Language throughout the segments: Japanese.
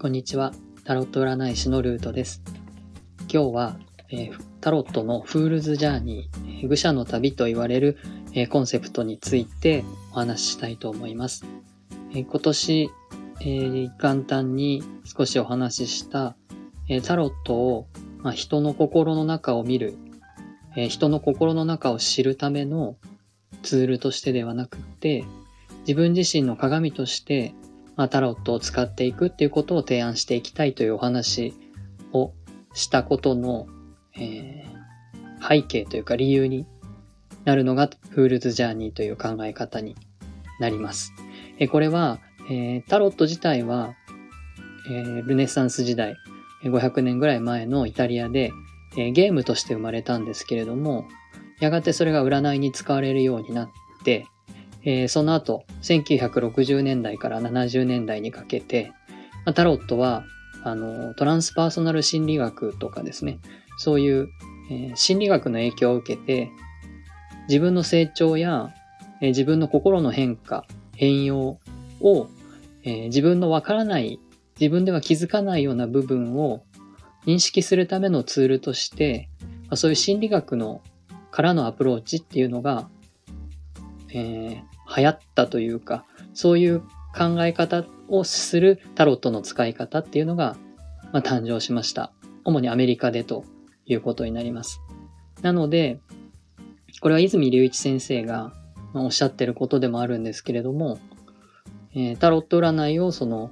こんにちは。タロット占い師のルートです。今日は、えー、タロットのフールズジャーニー、愚者の旅と言われる、えー、コンセプトについてお話ししたいと思います。えー、今年、え元旦に少しお話しした、えタロットを、まあ、人の心の中を見る、え人の心の中を知るためのツールとしてではなくて、自分自身の鏡として、まあ、タロットを使っていくっていうことを提案していきたいというお話をしたことの、えー、背景というか理由になるのがフールズジャーニーという考え方になります。えこれは、えー、タロット自体は、えー、ルネサンス時代、500年ぐらい前のイタリアで、え、ゲームとして生まれたんですけれども、やがてそれが占いに使われるようになって、えー、その後、1960年代から70年代にかけて、まあ、タロットは、あの、トランスパーソナル心理学とかですね、そういう、えー、心理学の影響を受けて、自分の成長や、えー、自分の心の変化、変容を、えー、自分のわからない、自分では気づかないような部分を認識するためのツールとして、まあ、そういう心理学のからのアプローチっていうのが、えー、流行ったというか、そういう考え方をするタロットの使い方っていうのが、まあ、誕生しました。主にアメリカでということになります。なので、これは泉隆一先生がおっしゃってることでもあるんですけれども、えー、タロット占いをその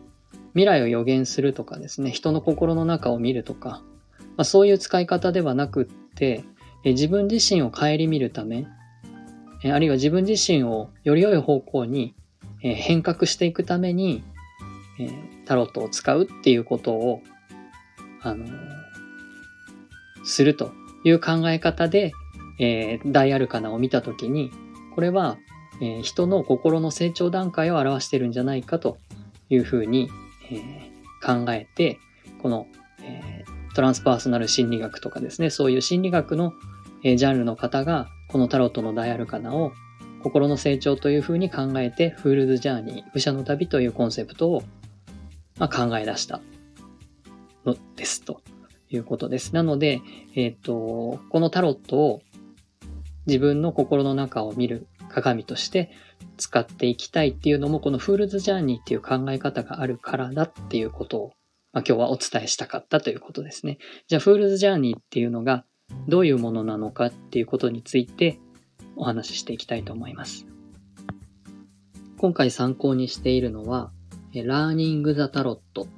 未来を予言するとかですね、人の心の中を見るとか、まあ、そういう使い方ではなくって、えー、自分自身を顧みるため、あるいは自分自身をより良い方向に、変革していくために、タロットを使うっていうことを、あのするという考え方で、え大アルカナを見たときに、これは、え人の心の成長段階を表してるんじゃないかというふうに、えー、考えて、この、え、トランスパーソナル心理学とかですね、そういう心理学の、え、ジャンルの方が、このタロットのダイアルカナを心の成長というふうに考えて、フールズジャーニー、武者の旅というコンセプトを、ま、考え出したのですということです。なので、えっ、と、このタロットを自分の心の中を見る鏡として使っていきたいっていうのも、この Fool's Journey っていう考え方があるからだっていうことを、まあ、今日はお伝えしたかったということですね。じゃあ、 Fool's Journey っていうのがどういうものなのかっていうことについてお話ししていきたいと思います。今回参考にしているのは、 Learning the Tarot、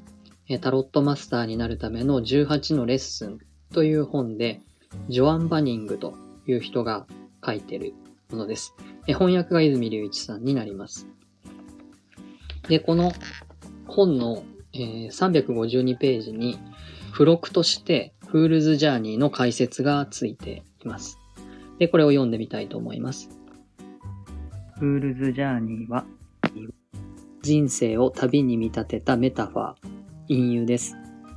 タロットマスターになるための18のレッスンという本で、ジョアン・バニングという人が書いてるものです。翻訳が泉隆一さんになります。で、この本の、352ページに付録としてフールズジャーニーの解説がついています。で、これを読んでみたいと思います。フールズジャーニーは？人生を旅に見立てたメタファー、隠喩です。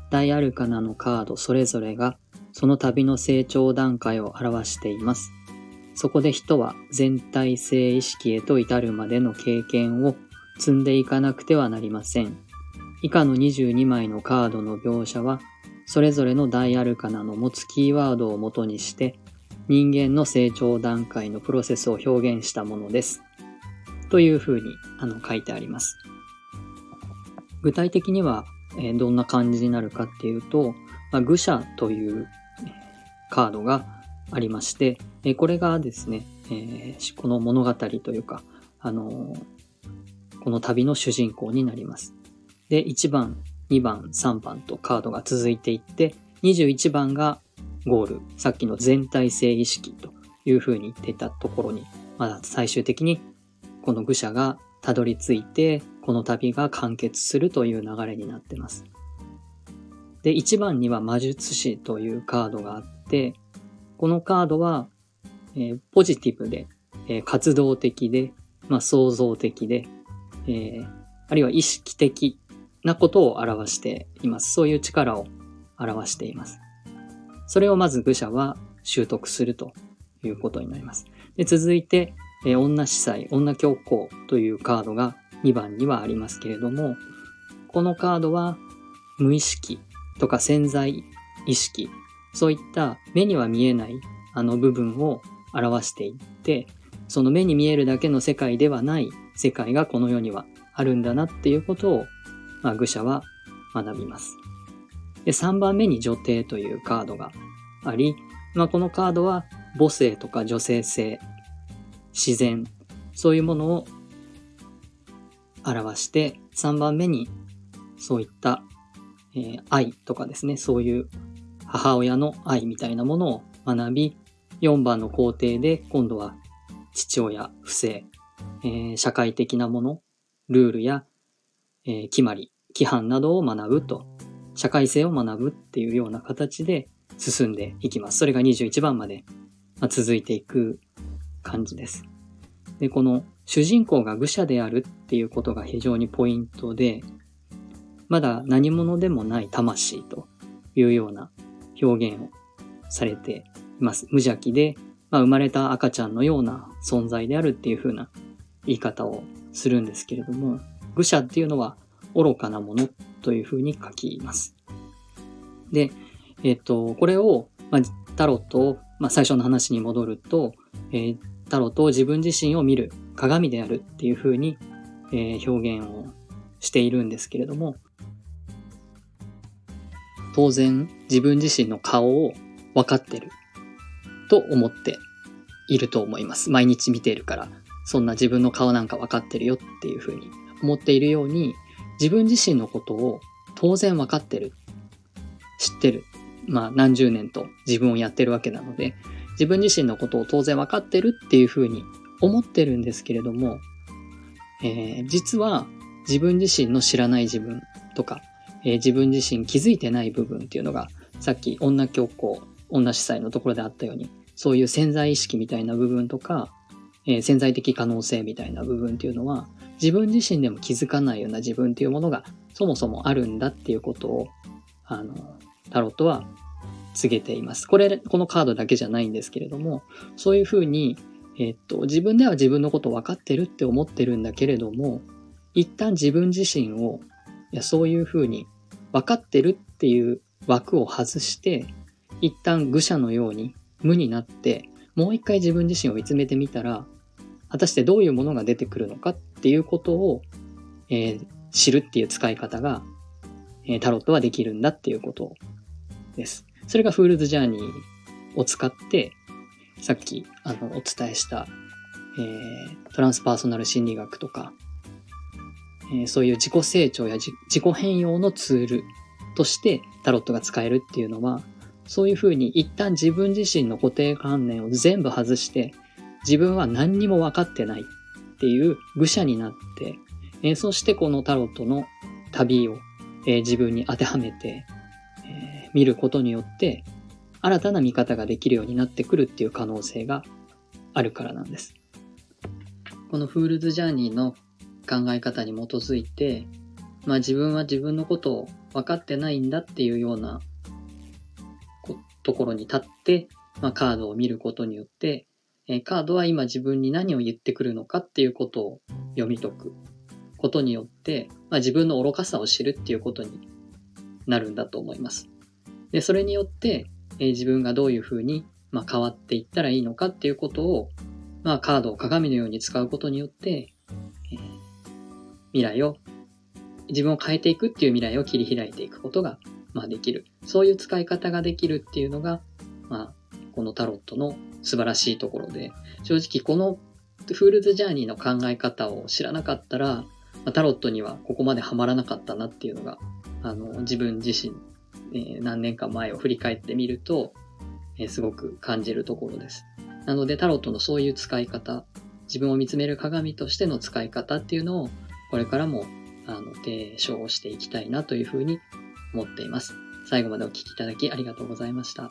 大アルカナのカードそれぞれがその旅の成長段階を表しています。そこで人は全体性意識へと至るまでの経験を積んでいかなくてはなりません。以下の22枚のカードの描写は、それぞれの大アルカナの持つキーワードをもとにして、人間の成長段階のプロセスを表現したものです。というふうにあの書いてあります。具体的には、え、どんな感じになるかっていうと、まあ、愚者というカードがありまして、えこれがですね、え、この物語というか、あの、この旅の主人公になります。で、1番、2番、3番とカードが続いていって、21番がゴール、さっきの全体性意識という風に言ってたところに、まだ最終的にこの愚者がたどり着いて、この旅が完結するという流れになってます。で、1番には魔術師というカードがあって、このカードは、えー、ポジティブで、えー、活動的で、まあ、創造的で、えー、あるいは意識的なことを表しています。そういう力を表しています。それをまず愚者は習得するということになります。で続いて、えー、女司祭、女教皇というカードが2番にはありますけれども、このカードは、無意識とか潜在意識、そういった目には見えないあの部分を表していって、その目に見えるだけの世界ではない世界がこの世にはあるんだなっていうことを、まあ、愚者は学びます。で、3番目に女帝というカードがあり、まあ、このカードは母性とか女性性、自然、そういうものを表して、3番目にそういった、えー、愛とかですね、そういう母親の愛みたいなものを学び、4番の工程で今度は父親、不正、えー、社会的なもの、ルールや、えー、決まり、規範などを学ぶと、社会性を学ぶっていうような形で進んでいきます。それが21番まで、続いていく感じです。で、この主人公が愚者であるっていうことが非常にポイントで、まだ何者でもない魂というような表現をされています。無邪気で、まあ、生まれた赤ちゃんのような存在であるっていう風な言い方をするんですけれども、愚者っていうのは愚かなものという風に書きます。で、えっ、と、これを、まあ、タロットを、まあ、最初の話に戻ると、えー、タロットを自分自身を見る鏡であるっていう風に、えー、表現をしているんですけれども、当然自分自身の顔を分かってると思っていると思います。毎日見ているから、そんな自分の顔なんか分かってるよっていうふうに思っているように、自分自身のことを当然分かってる。知ってる。まあ何十年と自分をやってるわけなので、自分自身のことを当然分かってるっていうふうに思ってるんですけれども、えー、実は自分自身の知らない自分とか、えー、自分自身気づいてない部分っていうのが、さっき女教皇、女司祭のところであったように、そういう潜在意識みたいな部分とか、えー、潜在的可能性みたいな部分っていうのは、自分自身でも気づかないような自分っていうものがそもそもあるんだっていうことを、あの、タロットは告げています。これ、このカードだけじゃないんですけれども、そういうふうに、えっと、自分では自分のこと分かってるって思ってるんだけれども、一旦自分自身をいや、そういうふうに分かってるっていう枠を外して、一旦愚者のように無になって、もう一回自分自身を見つめてみたら、果たしてどういうものが出てくるのかっていうことを、えー、知るっていう使い方が、えー、タロットはできるんだっていうことです。それがフールズジャーニーを使って、さっきあのお伝えした、えー、トランスパーソナル心理学とか、え、そういう自己成長や自己変容のツールとしてタロットが使えるっていうのは、そういうふうに一旦自分自身の固定観念を全部外して、自分は何にも分かってないっていう愚者になって、えー、そしてこのタロットの旅を、えー、自分に当てはめて、えー、見ることによって、新たな見方ができるようになってくるっていう可能性があるからなんです。このフールズジャーニーの考え方に基づいて、まあ自分は自分のことを分かってないんだっていうようなところに立って、まあ、カードを見ることによって、えー、カードは今自分に何を言ってくるのかっていうことを読み解くことによって、まあ、自分の愚かさを知るっていうことになるんだと思います。で、それによって、えー、自分がどういうふうに、まあ、変わっていったらいいのかっていうことを、まあ、カードを鏡のように使うことによって、えー、未来を、自分を変えていくっていう未来を切り開いていくことが、まあ、できる。そういう使い方ができるっていうのが、まあ、このタロットの素晴らしいところで、正直このフールズジャーニーの考え方を知らなかったら、タロットにはここまでハマらなかったなっていうのが、あの、自分自身、えー、何年か前を振り返ってみると、えー、すごく感じるところです。なので、タロットのそういう使い方、自分を見つめる鏡としての使い方っていうのをこれからも、あの、提唱していきたいなというふうに思っています。最後までお聴きいただきありがとうございました。